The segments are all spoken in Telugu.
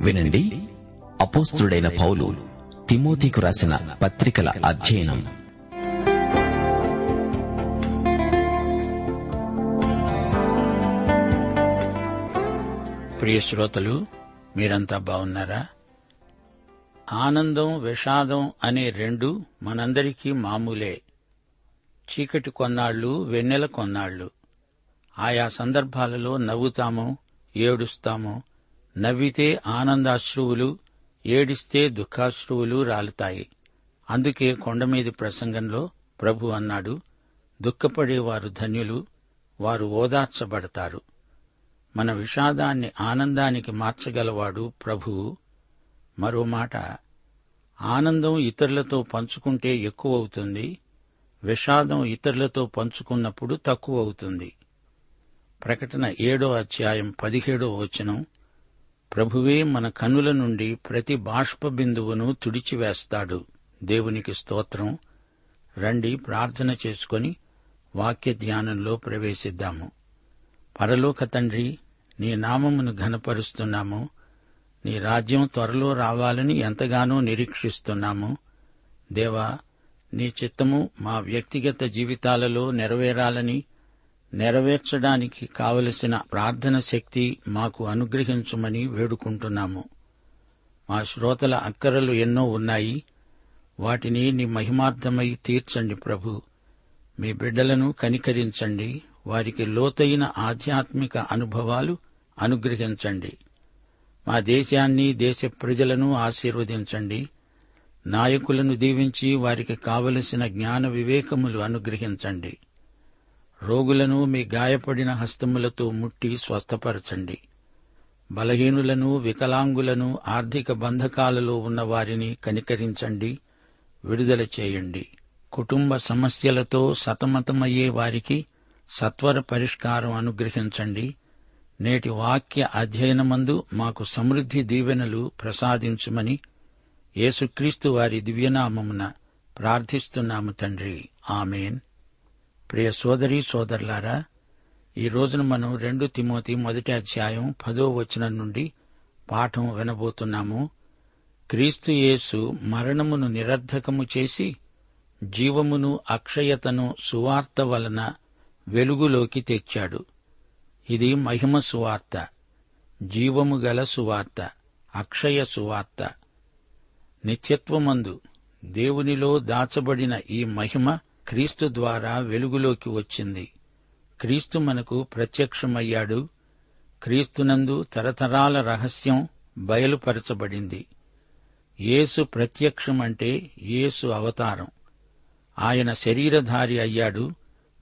వినండి. అపోస్తుడైన పౌలు తిమోతికు రాసిన పత్రికల అధ్యయనం. ప్రియ శ్రోతలు మీరంతా బాగున్నారా? ఆనందం విషాదం అనే రెండు మనందరికీ మామూలే. చీకటి కొన్నాళ్ళు వెన్నెల కొన్నాళ్ళు ఆయా సందర్భాలలో నవ్వుతాము ఏడుస్తాము నవ్వితే ఆనందాశ్రువులు ఏడిస్తే దుఃఖాశ్రువులు రాలుతాయి. అందుకే కొండమీది ప్రసంగంలో ప్రభు అన్నాడు దుఃఖపడేవారు ధన్యులు వారు ఓదార్చబడతారు. మన విషాదాన్ని ఆనందానికి మార్చగలవాడు ప్రభువు మరో మాట ఆనందం ఇతరులతో పంచుకుంటే ఎక్కువ అవుతుంది విషాదం ఇతరులతో పంచుకున్నప్పుడు తక్కువ అవుతుంది ప్రకటన ఏడో అధ్యాయం పదిహేడో వచనం ప్రభువే మన కనుల నుండి ప్రతి బాష్ప బిందువును తుడిచివేస్తాడు. దేవునికి స్తోత్రం. రండి ప్రార్థన చేసుకొని వాక్య ధ్యానంలో ప్రవేశిద్దాము. పరలోక తండ్రి నీ నామమును ఘనపరుస్తున్నాము. నీ రాజ్యం త్వరలో రావాలని ఎంతగానో నిరీక్షిస్తున్నాము. దేవా నీ చిత్తము మా వ్యక్తిగత జీవితాలలో నెరవేరాలని నెరవేర్చడానికి కావలసిన ప్రార్థన శక్తి మాకు అనుగ్రహించమని వేడుకుంటున్నాము. మా శ్రోతల అక్కరలు ఎన్నో ఉన్నాయి. వాటిని నీ మహిమార్థమై తీర్చండి ప్రభు. మీ బిడ్డలను కనికరించండి. వారికి లోతైన ఆధ్యాత్మిక అనుభవాలు అనుగ్రహించండి. మా దేశాన్ని దేశ ప్రజలను ఆశీర్వదించండి. నాయకులను దీవించి వారికి కావలసిన జ్ఞాన వివేకములు అనుగ్రహించండి. రోగులను మీ గాయపడిన హస్తములతో ముట్టి స్వస్థపరచండి. బలహీనులను వికలాంగులను ఆర్థిక బంధకాలలో ఉన్న వారిని కనికరించండి విడుదల చేయండి. కుటుంబ సమస్యలతో సతమతమయ్యే వారికి సత్వర పరిష్కారం అనుగ్రహించండి. నేటి వాక్య అధ్యయనమందు మాకు సమృద్ధి దీవెనలు ప్రసాదించుమని యేసుక్రీస్తు వారి దివ్యనామమున ప్రార్థిస్తున్నాము తండ్రి. ఆమెన్. ప్రియ సోదరి సోదరులారా ఈ రోజున మనం రెండు తిమోతి మొదటి అధ్యాయం పదో వచనం నుండి పాఠం వినబోతున్నాము. క్రీస్తు యేసు మరణమును నిరర్ధకము చేసి జీవమును అక్షయతను సువార్త వలన వెలుగులోకి తెచ్చాడు. ఇది మహిమ సువార్త జీవము గల సువార్త అక్షయ సువార్త. నిత్యత్వమందు దేవునిలో దాచబడిన ఈ మహిమ క్రీస్తు ద్వారా వెలుగులోకి వచ్చింది. క్రీస్తు మనకు ప్రత్యక్షమయ్యాడు. క్రీస్తునందు తరతరాల రహస్యం బయలుపరచబడింది. యేసు ప్రత్యక్షమంటే యేసు అవతారం. ఆయన శరీరధారి అయ్యాడు.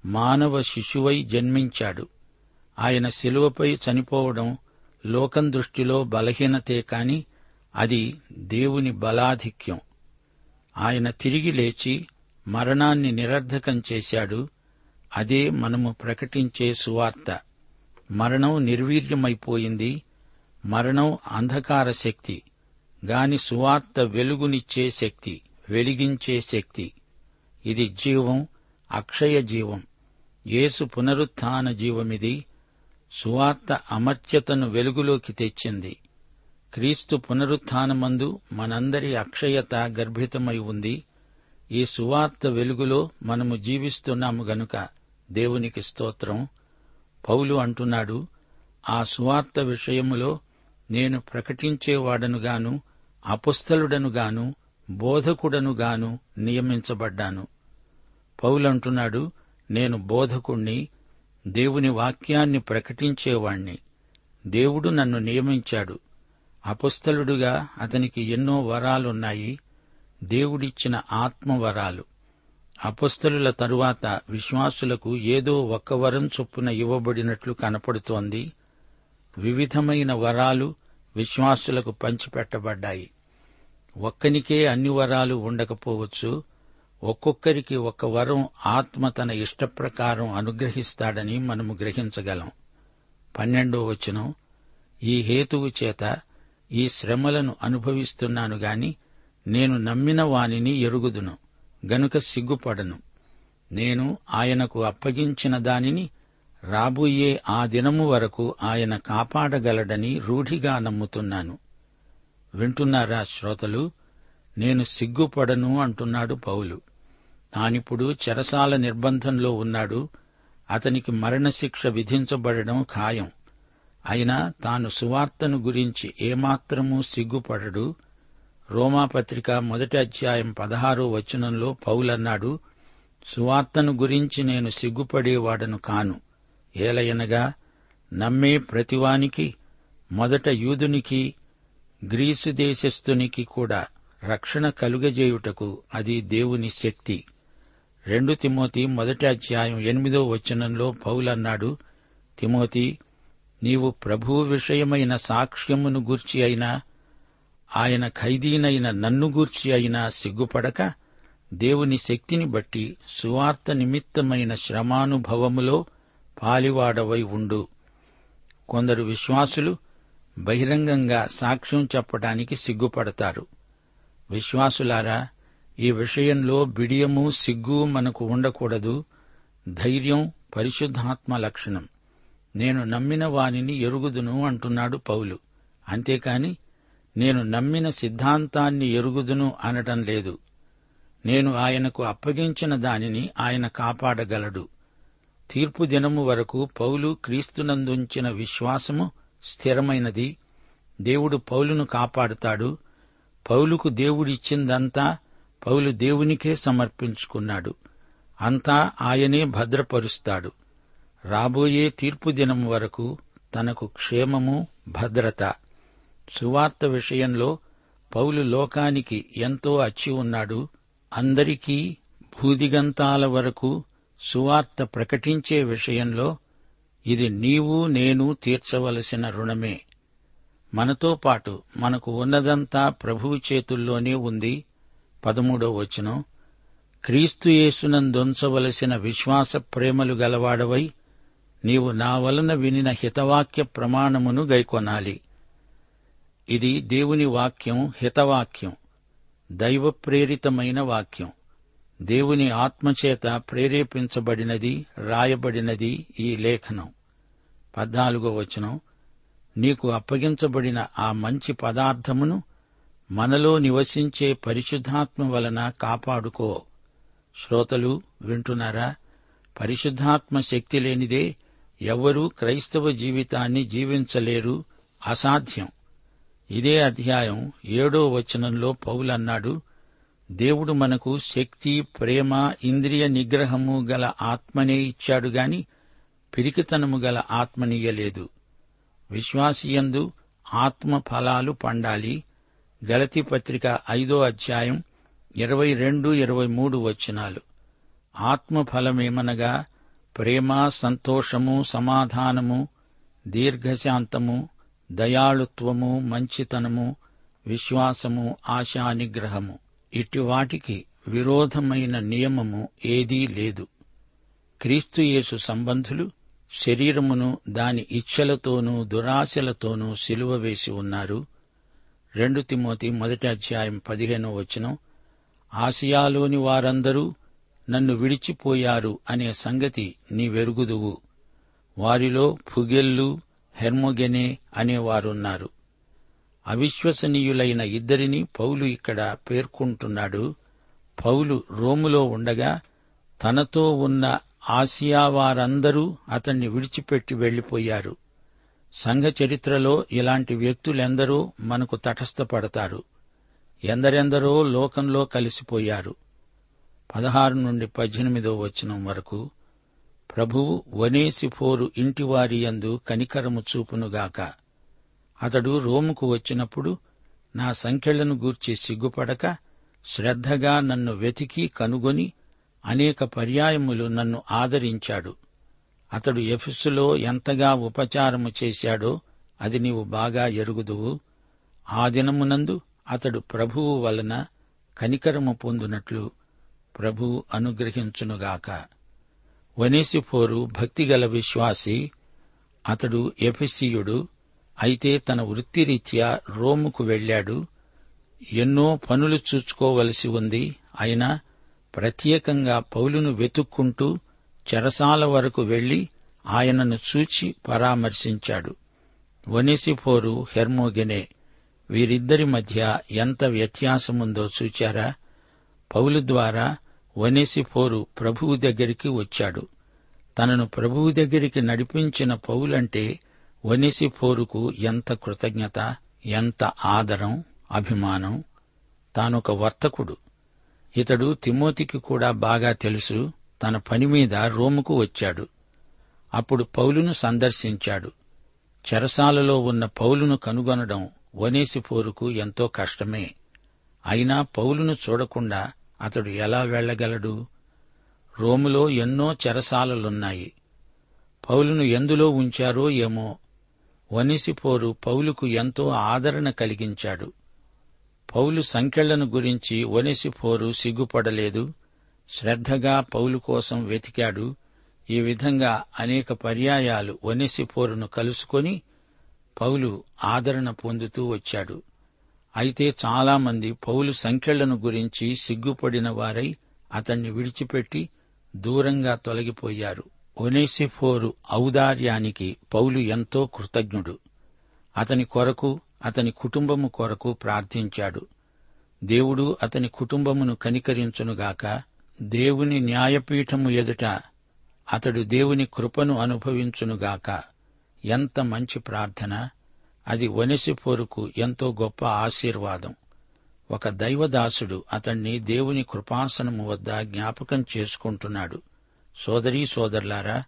మానవ శిశువై జన్మించాడు. ఆయన శిలువపై చనిపోవడం లోకం దృష్టిలో బలహీనతే కాని అది దేవుని బలాధిక్యం. ఆయన తిరిగి లేచి మరణాన్ని నిరర్ధకం చేశాడు. అదే మనము ప్రకటించే సువార్త. మరణం నిర్వీర్యమైపోయింది. మరణం అంధకార శక్తి. గాని సువార్త వెలుగునిచ్చే శక్తి వెలిగించే శక్తి. ఇది జీవం అక్షయ జీవం. యేసు పునరుత్థాన జీవమిది. సువార్త అమర్త్యతను వెలుగులోకి తెచ్చింది. క్రీస్తు పునరుత్నమందు మనందరి అక్షయత గర్భితమై ఉంది. ఈ సువార్త వెలుగులో మనము జీవిస్తున్నాము గనుక దేవునికి స్తోత్రం. పౌలు అంటున్నాడు ఆ సువార్త విషయములో నేను ప్రకటించేవాడనుగాను అపుస్తలుడనుగాను బోధకుడనుగాను నియమించబడ్డాను. పౌలంటున్నాడు నేను బోధకుణ్ణి దేవుని వాక్యాన్ని ప్రకటించేవాణ్ణి. దేవుడు నన్ను నియమించాడు. అపుస్తలుడుగా అతనికి ఎన్నో వరాలున్నాయి. దేవుడిచ్చిన ఆత్మవరాలు. అపస్తుల తరువాత విశ్వాసులకు ఏదో ఒక్క వరం చొప్పున ఇవ్వబడినట్లు కనపడుతోంది. వివిధమైన వరాలు విశ్వాసులకు పంచిపెట్టబడ్డాయి. ఒక్కనికే అన్ని వరాలు ఉండకపోవచ్చు. ఒక్కొక్కరికి ఒక వరం ఆత్మ తన ఇష్టప్రకారం అనుగ్రహిస్తాడని మనము గ్రహించగలం. పన్నెండో వచనం. ఈ హేతువు చేత ఈ శ్రమలను అనుభవిస్తున్నాను గాని నేను నమ్మిన వానిని ఎరుగుదును గనుక సిగ్గుపడను. నేను ఆయనకు అప్పగించిన దానిని రాబోయే ఆ దినము వరకు ఆయన కాపాడగలడని రూఢిగా నమ్ముతున్నాను. వింటున్నారా శ్రోతలు? నేను సిగ్గుపడను అంటున్నాడు పౌలు. తానిప్పుడు చెరసాల నిర్బంధంలో ఉన్నాడు అతనికి మరణశిక్ష విధించబడడం ఖాయం. అయినా తాను సువార్తను గురించి ఏమాత్రమూ సిగ్గుపడడు రోమాపత్రిక మొదటి అధ్యాయం పదహారో వచనంలో పౌలన్నాడు సువార్తను గురించి నేను సిగ్గుపడేవాడను కాను. ఏలయనగా నమ్మే ప్రతివానికి మొదట యూదునికి గ్రీసు దేశస్థునికి కూడా రక్షణ కలుగజేయుటకు అది దేవుని శక్తి. రెండు తిమోతి మొదటి అధ్యాయం ఎనిమిదో వచనంలో పౌలన్నాడు తిమోతి నీవు ప్రభువు విషయమైన సాక్ష్యమును గూర్చి అయినా ఆయన ఖైదీనైన నన్ను గూర్చి అయినా సిగ్గుపడక దేవుని శక్తిని బట్టి సువార్త నిమిత్తమైన శ్రమానుభవములో పాలివాడవై ఉండు. కొందరు విశ్వాసులు బహిరంగంగా సాక్ష్యం చెప్పడానికి సిగ్గుపడతారు. విశ్వాసులారా ఈ విషయంలో బిడియము సిగ్గు మనకు ఉండకూడదు. ధైర్యం పరిశుద్ధాత్మ లక్షణం. నేను నమ్మిన వానిని ఎరుగుదును అంటున్నాడు పౌలు. అంతేకాని నేను నమ్మిన సిద్ధాంతాన్ని ఎరుగుదును అనటం లేదు. నేను ఆయనకు అప్పగించిన దానిని ఆయన కాపాడగలడు. తీర్పు దినము వరకు పౌలు క్రీస్తునందుంచిన విశ్వాసము స్థిరమైనది. దేవుడు పౌలును కాపాడుతాడు. పౌలుకు దేవుడిచ్చిందంతా పౌలు దేవునికే సమర్పించుకున్నాడు. అంతా ఆయనే భద్రపరుస్తాడు. రాబోయే తీర్పు దినం వరకు తనకు క్షేమము భద్రత. సువార్త విషయంలో పౌలు లోకానికి ఎంతో అచ్చి ఉన్నాడు. అందరికీ భూదిగంతాల వరకు సువార్త ప్రకటించే విషయంలో ఇది నీవు నేను తీర్చవలసిన రుణమే. మనతో పాటు మనకు ఉన్నదంతా ప్రభువు చేతుల్లోనే ఉంది. పదమూడో వచనం. క్రీస్తుయేసునందొంచవలసిన విశ్వాస ప్రేమలు గలవాడవై నీవు నా వలన వినిన హితవాక్య ప్రమాణమును గైకొనాలి. ఇది దేవుని వాక్యం హితవాక్యం దైవ ప్రేరితమైన వాక్యం. దేవుని ఆత్మచేత ప్రేరేపించబడినది రాయబడినది ఈ లేఖనం. పద్నాలుగో వచనం. నీకు అప్పగించబడిన ఆ మంచి పదార్థమును మనలో నివసించే పరిశుద్ధాత్మ వలన కాపాడుకో. శ్రోతలు వింటున్నారా? పరిశుద్ధాత్మ శక్తి లేనిదే ఎవ్వరూ క్రైస్తవ జీవితాన్ని జీవించలేరు. అసాధ్యం. ఇదే అధ్యాయం ఏడో వచనంలో పౌలన్నాడు దేవుడు మనకు శక్తి ప్రేమ ఇంద్రియ నిగ్రహము గల ఆత్మనే ఇచ్చాడు గాని పిరికితనము గల ఆత్మనీయలేదు విశ్వాసియందు ఆత్మ ఫలాలు పండాలి. గలతి పత్రిక ఐదో అధ్యాయం ఇరవై రెండు ఇరవై మూడు వచనాలు. ఆత్మఫలమేమనగా ప్రేమ సంతోషము సమాధానము దీర్ఘశాంతము దయాళుత్వము మంచితనము విశ్వాసము ఆశానిగ్రహము. ఇటు వాటికి విరోధమైన నియమము ఏదీ లేదు. క్రీస్తుయేసు సంబంధులు శరీరమును దాని ఇచ్ఛలతోనూ దురాశలతోనూ సిలువ వేసి ఉన్నారు. రెండు తిమోతి మొదటి అధ్యాయం పదిహేనో వచనం ఆసియాలోని వారందరూ నన్ను విడిచిపోయారు అనే సంగతి నీవెరుగుదువు. వారిలో పుగెల్లు హెర్మోగెనే అనేవారున్నారు. అవిశ్వసనీయులైన ఇద్దరిని పౌలు ఇక్కడ పేర్కొంటున్నాడు. పౌలు రోములో ఉండగా తనతో ఉన్న ఆసియా వారందరూ అతన్ని విడిచిపెట్టి వెళ్ళిపోయారు సంఘ చరిత్రలో ఇలాంటి వ్యక్తులెందరో మనకు తటస్థపడతారు. ఎందరెందరో లోకంలో కలిసిపోయారు. పదహారు నుండి పద్దెనిమిదో వచనం వరకు ప్రభువు వనేసిఫోరు ఇంటివారి యందు కనికరము చూపునుగాక. అతడు రోముకు వచ్చినప్పుడు నా సంఖ్యలను గూర్చి సిగ్గుపడక శ్రద్ధగా నన్ను వెతికి కనుగొని అనేక పర్యాయములు నన్ను ఆదరించాడు. అతడు ఎఫెసులో ఎంతగా ఉపచారము చేశాడో అది నీవు బాగా ఎరుగుదువు. ఆ దినమునందు అతడు ప్రభువు వలన కనికరము పొందునట్లు ప్రభువు అనుగ్రహించునుగాక. వనేసిఫోరు భక్తిగల విశ్వాసి అతడు ఎఫెసీయుడు అయితే తన వృత్తిరీత్యా రోముకు వెళ్ళాడు. ఎన్నో పనులు చూచుకోవలసి ఉంది. అయినా ప్రత్యేకంగా పౌలును వెతుక్కుంటూ చెరసాల వరకు వెళ్ళి ఆయనను చూచి పరామర్శించాడు. వనేసిఫోరు హెర్మోగెనే వీరిద్దరి మధ్య ఎంత వ్యత్యాసముందో చూచారా? పౌలు ద్వారా వనేసిఫోరు ప్రభువు దగ్గరికి వచ్చాడు. తనను ప్రభువు దగ్గరికి నడిపించిన పౌలంటే వనేసిఫోరుకు ఎంత కృతజ్ఞత ఎంత ఆదరం అభిమానం? తానొక వర్తకుడు. ఇతడు తిమోతికి కూడా బాగా తెలుసు తన పని మీద రోముకు వచ్చాడు. అప్పుడు పౌలును సందర్శించాడు. చెరసాలలో ఉన్న పౌలును కనుగొనడం వనేసిఫోరుకు ఎంతో కష్టమే. అయినా పౌలును చూడకుండా అతడు ఎలా వెళ్ళగలడు రోములో ఎన్నో చెరసాలలున్నాయి. పౌలును ఎందులో ఉంచారో ఏమో? వనిసిపోరు పౌలుకు ఎంతో ఆదరణ కలిగించాడు. పౌలు సంఖ్యలను గురించి వనిసిపోరు సిగ్గుపడలేదు. శ్రద్ధగా పౌలు కోసం వెతికాడు. ఈ విధంగా అనేక పర్యాయాలు వనిసిపోరును కలుసుకొని పౌలు ఆదరణ పొందుతూ వచ్చాడు. అయితే చాలామంది పౌలు సంఖ్యలను గురించి సిగ్గుపడిన వారై అతన్ని విడిచిపెట్టి దూరంగా తొలగిపోయారు. ఒనేసిఫోరు ఔదార్యానికి పౌలు ఎంతో కృతజ్ఞుడు. అతని కొరకు అతని కుటుంబము కొరకు ప్రార్థించాడు. దేవుడు అతని కుటుంబమును కనికరించునుగాక దేవుని న్యాయపీఠము ఎదుట అతడు దేవుని కృపను అనుభవించునుగాక. ఎంత మంచి ప్రార్థన! అది వనసిపోరుకు ఎంతో గొప్ప ఆశీర్వాదం. ఒక దైవదాసుడు అతణ్ణి దేవుని కృపాసనము వద్ద జ్ఞాపకం చేసుకుంటున్నాడు. సోదరీ సోదరులారా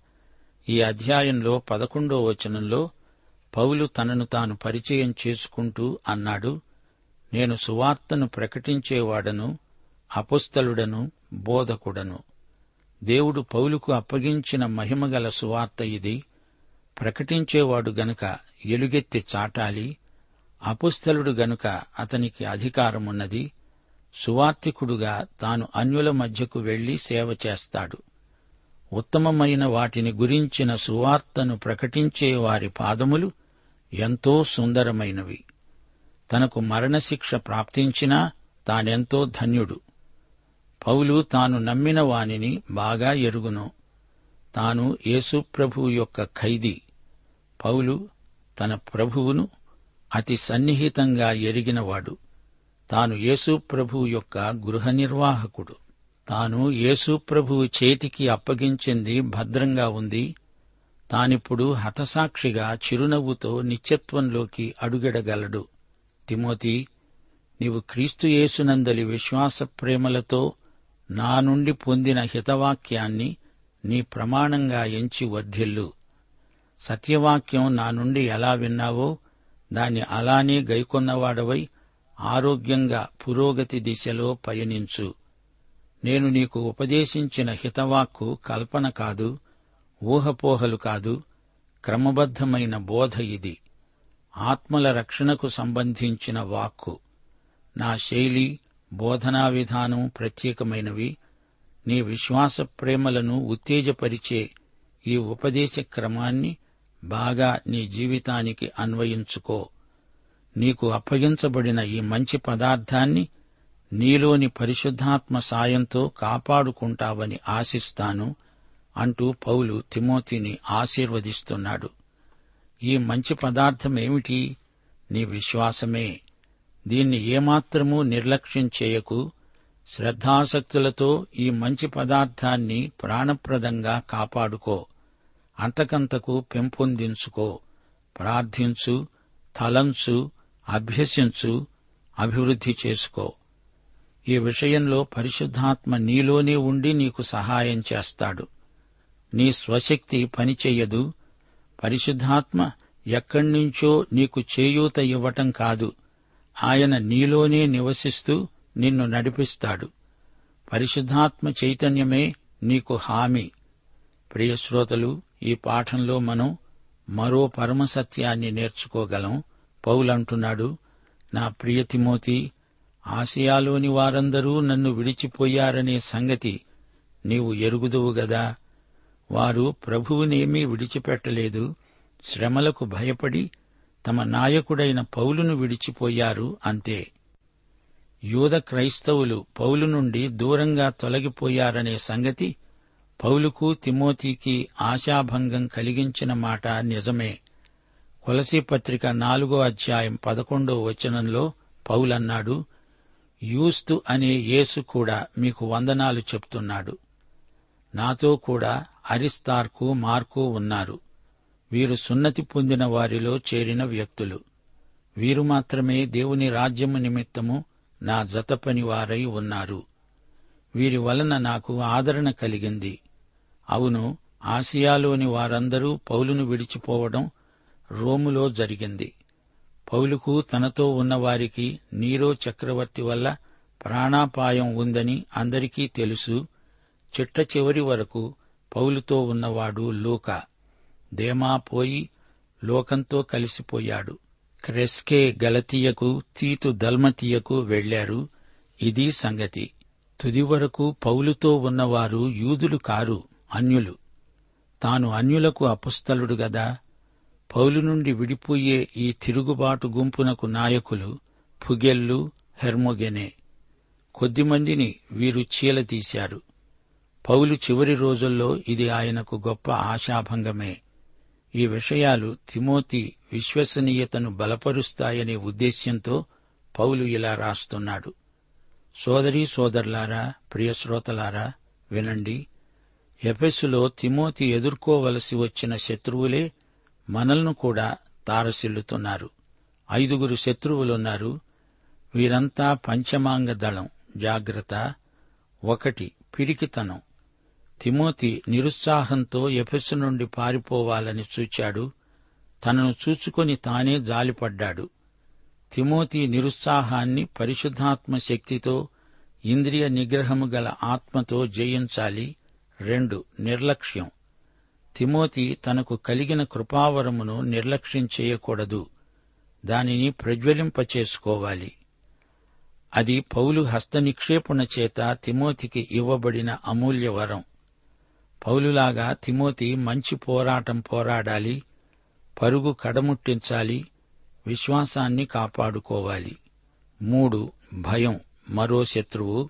ఈ అధ్యాయంలో పదకొండో వచనంలో పౌలు తనను తాను పరిచయం చేసుకుంటూ అన్నాడు నేను సువార్తను ప్రకటించేవాడను అపుస్తలుడను బోధకుడను. దేవుడు పౌలుకు అప్పగించిన మహిమగల సువార్త ఇది. ప్రకటించేవాడు గనక ఎలుగెత్తి చాటాలి అపుస్తలుడు గనుక అతనికి అధికారమున్నది సువార్తికుడుగా తాను అన్యుల మధ్యకు వెళ్ళి సేవ చేస్తాడు. ఉత్తమమైన వాటిని గురించిన సువార్తను ప్రకటించే వారి పాదములు ఎంతో సుందరమైనవి. తనకు మరణశిక్ష ప్రాప్తించినా తానెంతో ధన్యుడు. పౌలు తాను నమ్మిన వానిని బాగా ఎరుగును. తాను యేసుప్రభు యొక్క ఖైదీ. పౌలు తన ప్రభువును అతి సన్నిహితంగా ఎరిగినవాడు. తాను యేసుప్రభు యొక్క గృహ నిర్వాహకుడు తాను యేసుప్రభువు చేతికి అప్పగించింది భద్రంగా ఉంది. తానిప్పుడు హతసాక్షిగా చిరునవ్వుతో నిత్యత్వంలోకి అడుగెడగలడు. తిమోతి నీవు క్రీస్తుయేసునందలి విశ్వాస ప్రేమలతో నా నుండి పొందిన హితవాక్యాన్ని నీ ప్రమాణంగా ఎంచి వర్ధిల్లు. సత్యవాక్యం నా నుండి ఎలా విన్నావో దాన్ని అలానే గైకొన్నవాడవై ఆరోగ్యంగా పురోగతి దిశలో పయనించు. నేను నీకు ఉపదేశించిన హితవాక్కు కల్పన కాదు ఊహపోహలు కాదు క్రమబద్ధమైన బోధ ఇది. ఆత్మల రక్షణకు సంబంధించిన వాక్కు. నా శైలి బోధనా విధానం ప్రత్యేకమైనవి. నీ విశ్వాస ప్రేమలను ఉత్తేజపరిచే ఈ ఉపదేశ క్రమాన్ని బాగా నీ జీవితానికి అన్వయించుకో. నీకు అప్పగించబడిన ఈ మంచి పదార్థాన్ని నీలోని పరిశుద్ధాత్మ సాయంతో కాపాడుకుంటావని ఆశిస్తాను అంటూ పౌలు తిమోతిని ఆశీర్వదిస్తున్నాడు. ఈ మంచి పదార్థమేమిటి? నీ విశ్వాసమే. దీన్ని ఏమాత్రమూ నిర్లక్ష్యం చేయకు. శ్రద్ధాసక్తులతో ఈ మంచి పదార్థాన్ని ప్రాణప్రదంగా కాపాడుకో. అంతకంతకు పెంపొందించుకో. ప్రార్థించు తలంచు అభ్యసించు అభివృద్ధి చేసుకో. ఈ విషయంలో పరిశుద్ధాత్మ నీలోనే ఉండి నీకు సహాయం చేస్తాడు. నీ స్వశక్తి పనిచేయదు. పరిశుద్ధాత్మ ఎక్కడ్నుంచో నీకు చేయూత ఇవ్వటం కాదు. ఆయన నీలోనే నివసిస్తూ నిన్ను నడిపిస్తాడు. పరిశుద్ధాత్మ చైతన్యమే నీకు హామీ. ప్రియశ్రోతలు ఈ పాఠంలో మనం మరో పరమసత్యాన్ని నేర్చుకోగలం. పౌలంటున్నాడు నా ప్రియతిమోతి ఆసియాలోని వారందరూ నన్ను విడిచిపోయారనే సంగతి నీవు ఎరుగుదువు గదా. వారు ప్రభువునేమీ విడిచిపెట్టలేదు. శ్రమలకు భయపడి తమ నాయకుడైన పౌలును విడిచిపోయారు అంతే. యూద క్రైస్తవులు పౌలు నుండి దూరంగా తొలగిపోయారనే సంగతి పౌలుకు తిమోతికి ఆశాభంగం కలిగించిన మాట నిజమే. పత్రిక నాలుగో అధ్యాయం పదకొండో వచనంలో పౌలన్నాడు యూస్తు అనే యేసు కూడా మీకు వందనాలు చెప్తున్నాడు. నాతో కూడా అరిస్తార్కు మార్కు ఉన్నారు. వీరు సున్నతి పొందిన వారిలో చేరిన వ్యక్తులు. వీరు మాత్రమే దేవుని రాజ్యము నిమిత్తము నా జతపని వారై ఉన్నారు. వీరి వలన నాకు ఆదరణ కలిగింది. అవును ఆసియాలోని వారందరూ పౌలును విడిచిపోవడం రోములో జరిగింది. పౌలుకు తనతో ఉన్నవారికి నీరో చక్రవర్తి వల్ల ప్రాణాపాయం ఉందని అందరికీ తెలుసు. చిట్ట చివరి వరకు పౌలుతో ఉన్నవాడు లూకా. దేమా పోయి లోకంతో కలిసిపోయాడు. క్రెస్కే గలతీయకు తీతు దల్మతీయకు వెళ్ళారు ఇది సంగతి. తుది వరకు పౌలుతో ఉన్నవారు యూదులు కారు. అన్యులు. తాను అన్యులకు అపుస్తలుడు గదా. పౌలు నుండి విడిపోయే ఈ తిరుగుబాటు గుంపునకు నాయకులు ఫుగెల్లు హెర్మొగెనే. కొద్దిమందిని వీరు చీలతీశారు పౌలు చివరి రోజుల్లో ఇది ఆయనకు గొప్ప ఆశాభంగమే. ఈ విషయాలు తిమోతి విశ్వసనీయతను బలపరుస్తాయనే ఉద్దేశ్యంతో పౌలు ఇలా రాస్తున్నాడు. సోదరీ సోదరులారా ప్రియశ్రోతలారా వినండి. ఎఫెసులో తిమోతి ఎదుర్కోవలసి వచ్చిన శత్రువులే మనల్ని కూడా తారసిల్లుతున్నారు. ఐదుగురు శత్రువులున్నారు. వీరంతా పంచమాంగ దళం. జాగ్రత్త. ఒకటి పిరికితనం. తిమోతి నిరుత్సాహంతో ఎఫెసు నుండి పారిపోవాలని చూచాడు. తనను చూచుకొని తానే జాలిపడ్డాడు. తిమోతి నిరుత్సాహాన్ని పరిశుద్ధాత్మ శక్తితో ఇంద్రియ నిగ్రహము గల ఆత్మతో జయించాలి. రెండు నిర్లక్ష్యం. తిమోతి తనకు కలిగిన కృపావరమును నిర్లక్ష్యం చేయకూడదు. దానిని ప్రజ్వలింపచేసుకోవాలి. అది పౌలు హస్తనిక్షేపణ చేత తిమోతికి ఇవ్వబడిన అమూల్యవరం పౌలులాగా తిమోతి మంచి పోరాటం పోరాడాలి పరుగు కడముట్టించాలి విశ్వాసాన్ని కాపాడుకోవాలి. మూడు భయం. మరో శత్రువు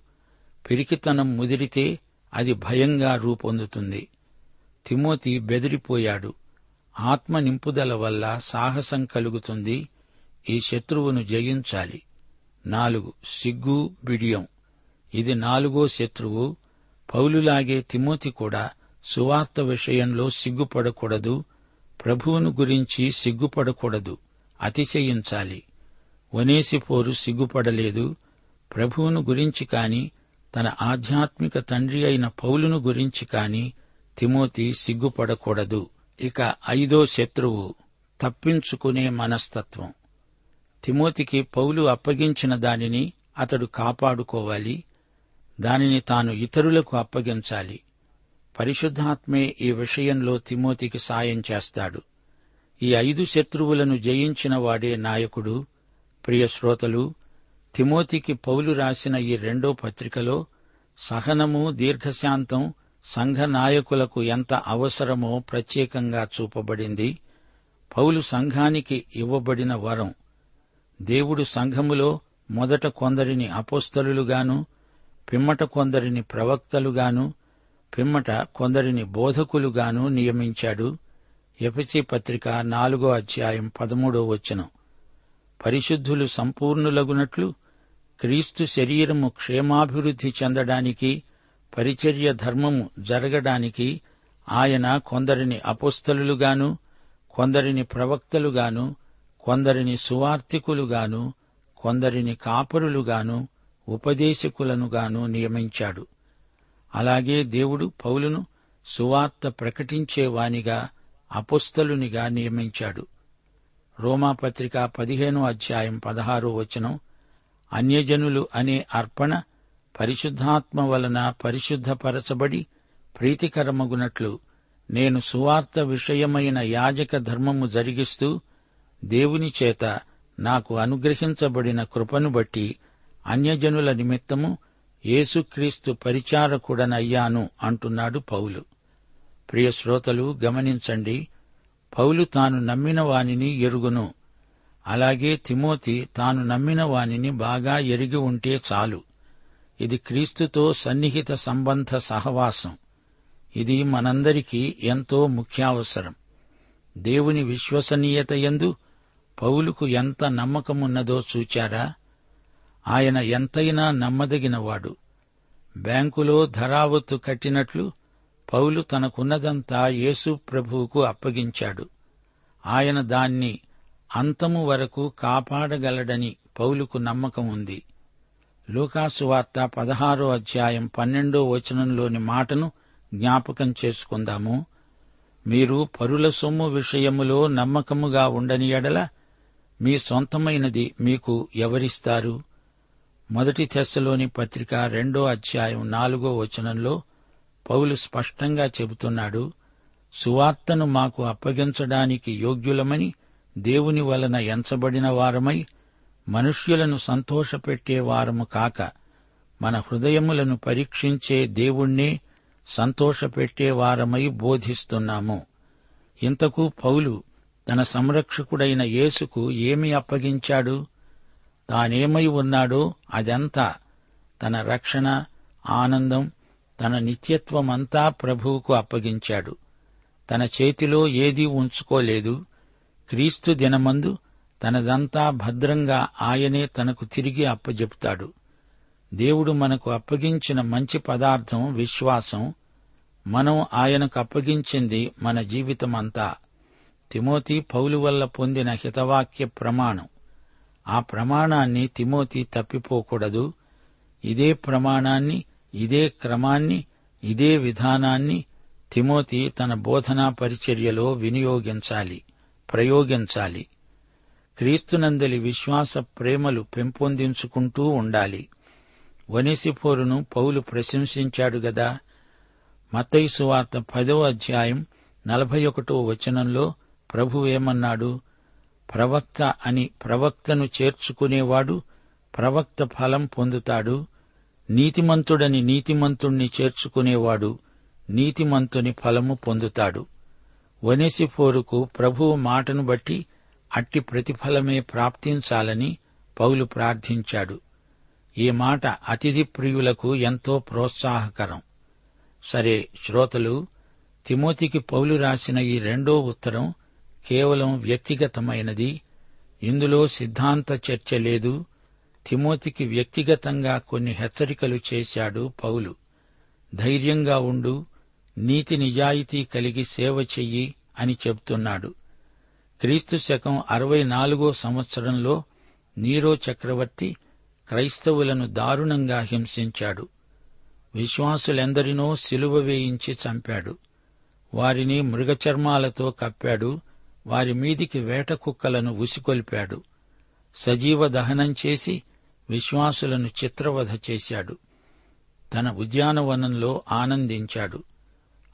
పిరికితనం ముదిరితే అది భయంగా రూపొందుతుంది. తిమోతి బెదిరిపోయాడు. ఆత్మ నింపుదల వల్ల సాహసం కలుగుతుంది. ఈ శత్రువును జయించాలి. నాలుగు సిగ్గు బిడియం ఇది నాలుగో శత్రువు. పౌలులాగే తిమోతి కూడా సువార్త విషయంలో సిగ్గుపడకూడదు. ప్రభువును గురించి సిగ్గుపడకూడదు. అతిశయించాలి. వనేసిపోరు సిగ్గుపడలేదు. ప్రభువును గురించి కాని తన ఆధ్యాత్మిక తండ్రి అయిన పౌలును గురించి కాని తిమోతి సిగ్గుపడకూడదు. ఇక ఐదో శత్రువు తప్పించుకునే మనస్తత్వం. తిమోతికి పౌలు అప్పగించిన దానిని అతడు కాపాడుకోవాలి. దానిని తాను ఇతరులకు అప్పగించాలి. పరిశుద్ధాత్మే ఈ విషయంలో తిమోతికి సాయం చేస్తాడు. ఈ ఐదు శత్రువులను జయించిన వాడే నాయకుడు ప్రియ శ్రోతలు తిమోతికి పౌలు రాసిన ఈ రెండో పత్రికలో సహనము దీర్ఘశాంతం సంఘ నాయకులకు ఎంత అవసరమో ప్రత్యేకంగా చూపబడింది. పౌలు సంఘానికి ఇవ్వబడిన వరం. దేవుడు సంఘములో మొదట కొందరిని అపోస్తలుగాను పిమ్మట కొందరిని ప్రవక్తలుగాను పిమ్మట కొందరిని బోధకులుగాను నియమించాడు. ఎఫసి పత్రిక నాలుగో అధ్యాయం పదమూడో వచనం. పరిశుద్ధులు సంపూర్ణులగునట్లు క్రీస్తు శరీరము క్షేమాభివృద్ధి చెందడానికి పరిచర్య ధర్మము జరగడానికి ఆయన కొందరిని అపుస్తలుగాను కొందరిని ప్రవక్తలుగాను కొందరిని సువార్తికులుగాను కొందరిని కాపరులుగాను ఉపదేశకులనుగాను నియమించాడు. అలాగే దేవుడు పౌలును సువార్త ప్రకటించేవానిగా అపుస్తలునిగా నియమించాడు. రోమాపత్రిక పదిహేనో అధ్యాయం పదహారో వచనం అన్యజనులు అనే అర్పణ పరిశుద్ధాత్మ వలన పరిశుద్ధపరచబడి ప్రీతికరమగునట్లు నేను సువార్త విషయమైన యాజక ధర్మము జరిగిస్తూ దేవుని చేత నాకు అనుగ్రహించబడిన కృపను బట్టి అన్యజనుల నిమిత్తము యేసుక్రీస్తు పరిచారకుడనయ్యాను అంటున్నాడు పౌలు. ప్రియ శ్రోతలు గమనించండి పౌలు తాను నమ్మిన వానిని ఎరుగును. అలాగే తిమోతి తాను నమ్మిన వానిని బాగా ఎరిగి ఉంటే చాలు. ఇది క్రీస్తుతో సన్నిహిత సంబంధ సహవాసం. ఇది మనందరికీ ఎంతో ముఖ్యావసరం. దేవుని విశ్వసనీయత ఎందు పౌలుకు ఎంత నమ్మకమున్నదో చూచారా? ఆయన ఎంతైనా నమ్మదగినవాడు. బ్యాంకులో ధరావత్తు కట్టినట్లు పౌలు తనకున్నదంతా యేసు ప్రభువుకు అప్పగించాడు. ఆయన దాన్ని అంతము వరకు కాపాడగలడని పౌలుకు నమ్మకం ఉంది. లూకాసు వార్త పదహారో అధ్యాయం పన్నెండో వచనంలోని మాటను జ్ఞాపకం చేసుకుందాము. మీరు పరుల సొమ్ము విషయములో నమ్మకముగా ఉండని ఎడల మీ సొంతమైనది మీకు ఎవరిస్తారు? మొదటి తెస్సలోని పత్రిక రెండో అధ్యాయం నాలుగో వచనంలో పౌలు స్పష్టంగా చెబుతున్నాడు సువార్తను మాకు అప్పగించడానికి యోగ్యులమని దేవుని వలన ఎంచబడిన వారమై మనుష్యులను సంతోషపెట్టే వారము కాక మన హృదయములను పరీక్షించే దేవుణ్ణే సంతోషపెట్టే వారమై బోధిస్తున్నాము. ఇంతకు పౌలు తన సంరక్షకుడైన యేసుకు ఏమి అప్పగించాడు? తానేమై ఉన్నాడో అదంతా తన రక్షణ ఆనందం తన నిత్యత్వమంతా ప్రభువుకు అప్పగించాడు. తన చేతిలో ఏదీ ఉంచుకోలేదు. క్రీస్తు దినమందు తనదంతా భద్రంగా ఆయనే తనకు తిరిగి అప్పజెపుతాడు. దేవుడు మనకు అప్పగించిన మంచి పదార్థం విశ్వాసం. మనం ఆయనకు అప్పగించింది మన జీవితమంతా. తిమోతి పౌలు వల్ల పొందిన హితవాక్య ప్రమాణం. ఆ ప్రమాణాన్ని తిమోతి తప్పిపోకూడదు. ఇదే ప్రమాణాన్ని ఇదే క్రమాన్ని ఇదే విధానాన్ని తిమోతి తన బోధనా పరిచర్యలో వినియోగించాలి ప్రయోగించాలి. క్రీస్తునందలి విశ్వాస ప్రేమలు పెంపొందించుకుంటూ ఉండాలి. వనిసిపోరును పౌలు ప్రశంసించాడు గదా. మతైసు వార్త పదో అధ్యాయం నలభై ఒకటో వచనంలో ప్రభు ఏమన్నాడు? ప్రవక్త అని ప్రవక్తను చేర్చుకునేవాడు ప్రవక్త ఫలం పొందుతాడు. నీతిమంతుడని నీతిమంతుణ్ణి చేర్చుకునేవాడు నీతిమంతుని ఫలము పొందుతాడు. వనేసిఫోరుకు ప్రభువు మాటను బట్టి అట్టి ప్రతిఫలమే ప్రాప్తించాలని పౌలు ప్రార్థించాడు. ఈ మాట అతిథి ప్రియులకు ఎంతో ప్రోత్సాహకరం. సరే శ్రోతలు తిమోతికి పౌలు రాసిన ఈ రెండో ఉత్తరం కేవలం వ్యక్తిగతమైనది. ఇందులో సిద్ధాంత చర్చ లేదు తిమోతికి వ్యక్తిగతంగా కొన్ని హెచ్చరికలు చేశాడు పౌలు. ధైర్యంగా ఉండు నీతి నిజాయితీ కలిగి సేవ చెయ్యి అని చెబుతున్నాడు. క్రీస్తు శకం అరవై నాలుగో సంవత్సరంలో నీరో చక్రవర్తి క్రైస్తవులను దారుణంగా హింసించాడు. విశ్వాసులెందరినో సిలువ వేయించి చంపాడు. వారిని మృగచర్మాలతో కప్పాడు. వారి మీదికి వేట కుక్కలను ఉసికొల్పాడు. సజీవ దహనం చేసి విశ్వాసులను చిత్రవధ చేశాడు. తన ఉద్యానవనంలో ఆనందించాడు.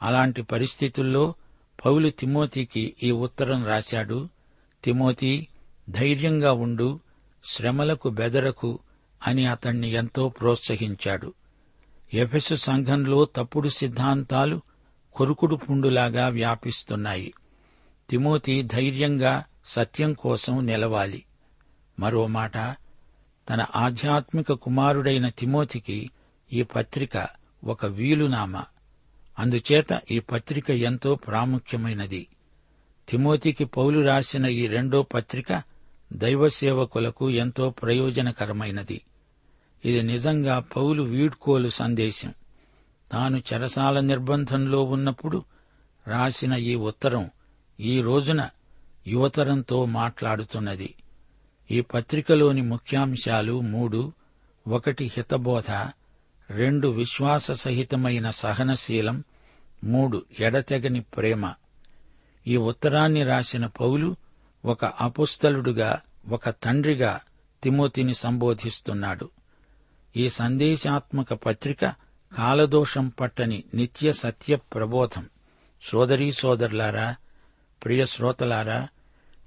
అలాంటి పరిస్థితుల్లో పౌలు తిమోతికి ఈ ఉత్తరం రాశాడు. తిమోతి ధైర్యంగా ఉండు శ్రమలకు బెదరకు అని అతణ్ణి ఎంతో ప్రోత్సహించాడు. ఎఫెసు సంఘంలో తప్పుడు సిద్ధాంతాలు కొరుకుడు పుండులాగా వ్యాపిస్తున్నాయి. తిమోతి ధైర్యంగా సత్యం కోసం నిలవాలి. మరో మాట తన ఆధ్యాత్మిక కుమారుడైన తిమోతికి ఈ పత్రిక ఒక వీలునామా. అందుచేత ఈ పత్రిక ఎంతో ప్రాముఖ్యమైనది. తిమోతికి పౌలు రాసిన ఈ రెండో పత్రిక దైవ సేవకులకు ఎంతో ప్రయోజనకరమైనది. ఇది నిజంగా పౌలు వీడ్కోలు సందేశం. తాను చెరసాల నిర్బంధంలో ఉన్నప్పుడు రాసిన ఈ ఉత్తరం ఈ రోజున యువతరంతో మాట్లాడుతున్నది. ఈ పత్రికలోని ముఖ్యాంశాలు మూడు ఒకటి హితబోధ రెండు విశ్వాస సహితమైన సహనశీలం మూడు ఎడతెగని ప్రేమ. ఈ ఉత్తరాన్ని రాసిన పౌలు ఒక అపుస్తలుడుగా ఒక తండ్రిగా తిమోతిని సంబోధిస్తున్నాడు. ఈ సందేశాత్మక పత్రిక కాలదోషం పట్టని నిత్య సత్య ప్రబోధం. సోదరీ సోదరులారా ప్రియ శ్రోతలారా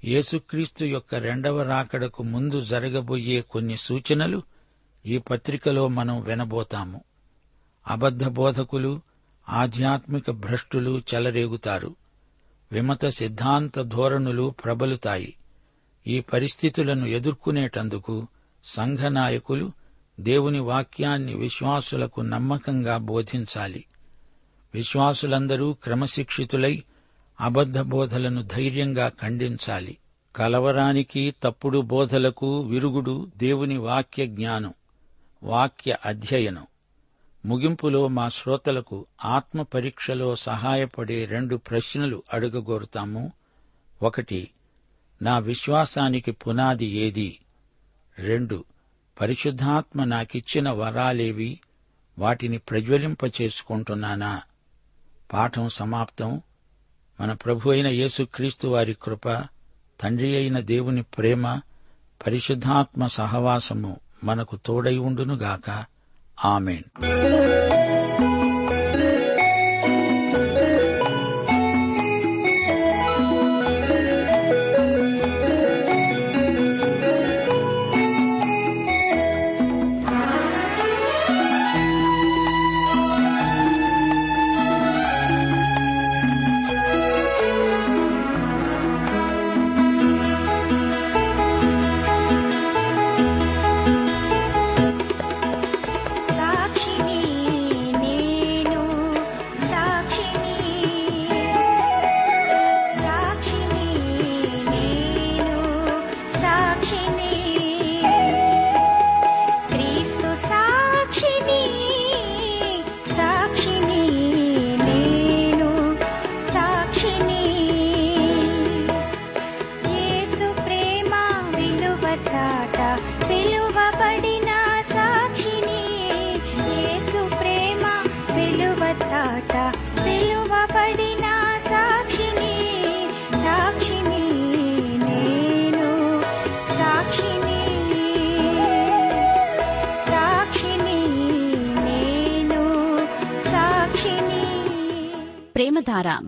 యేసుక్రీస్తు యొక్క రెండవ రాకడకు ముందు జరగబోయే కొన్ని సూచనలు ఈ పత్రికలో మనం వినబోతాము. అబద్ధ బోధకులు ఆధ్యాత్మిక భ్రష్టులు చెలరేగుతారు. విమత సిద్ధాంత ధోరణులు ప్రబలుతాయి. ఈ పరిస్థితులను ఎదుర్కొనేటందుకు సంఘ నాయకులు దేవుని వాక్యాన్ని విశ్వాసులకు నమ్మకంగా బోధించాలి. విశ్వాసులందరూ క్రమశిక్షితులై అబద్ధ బోధలను ధైర్యంగా ఖండించాలి. కలవరానికి తప్పుడు బోధలకు విరుగుడు దేవుని వాక్య జ్ఞానం వాక్య అధ్యయనం. ముగింపులో మా శ్రోతలకు ఆత్మ పరీక్షలో సహాయపడే రెండు ప్రశ్నలు అడుగగోరుతాము. ఒకటి నా విశ్వాసానికి పునాది ఏది? రెండు పరిశుద్ధాత్మ నాకిచ్చిన వరాలేవి? వాటిని ప్రజ్వలింపచేసుకుంటున్నానా? పాఠం సమాప్తం. మన ప్రభు అయిన యేసుక్రీస్తు వారి కృప తండ్రి అయిన దేవుని ప్రేమ పరిశుద్ధాత్మ సహవాసము మనకు తోడై ఉండునుగాక. ఆమెన్.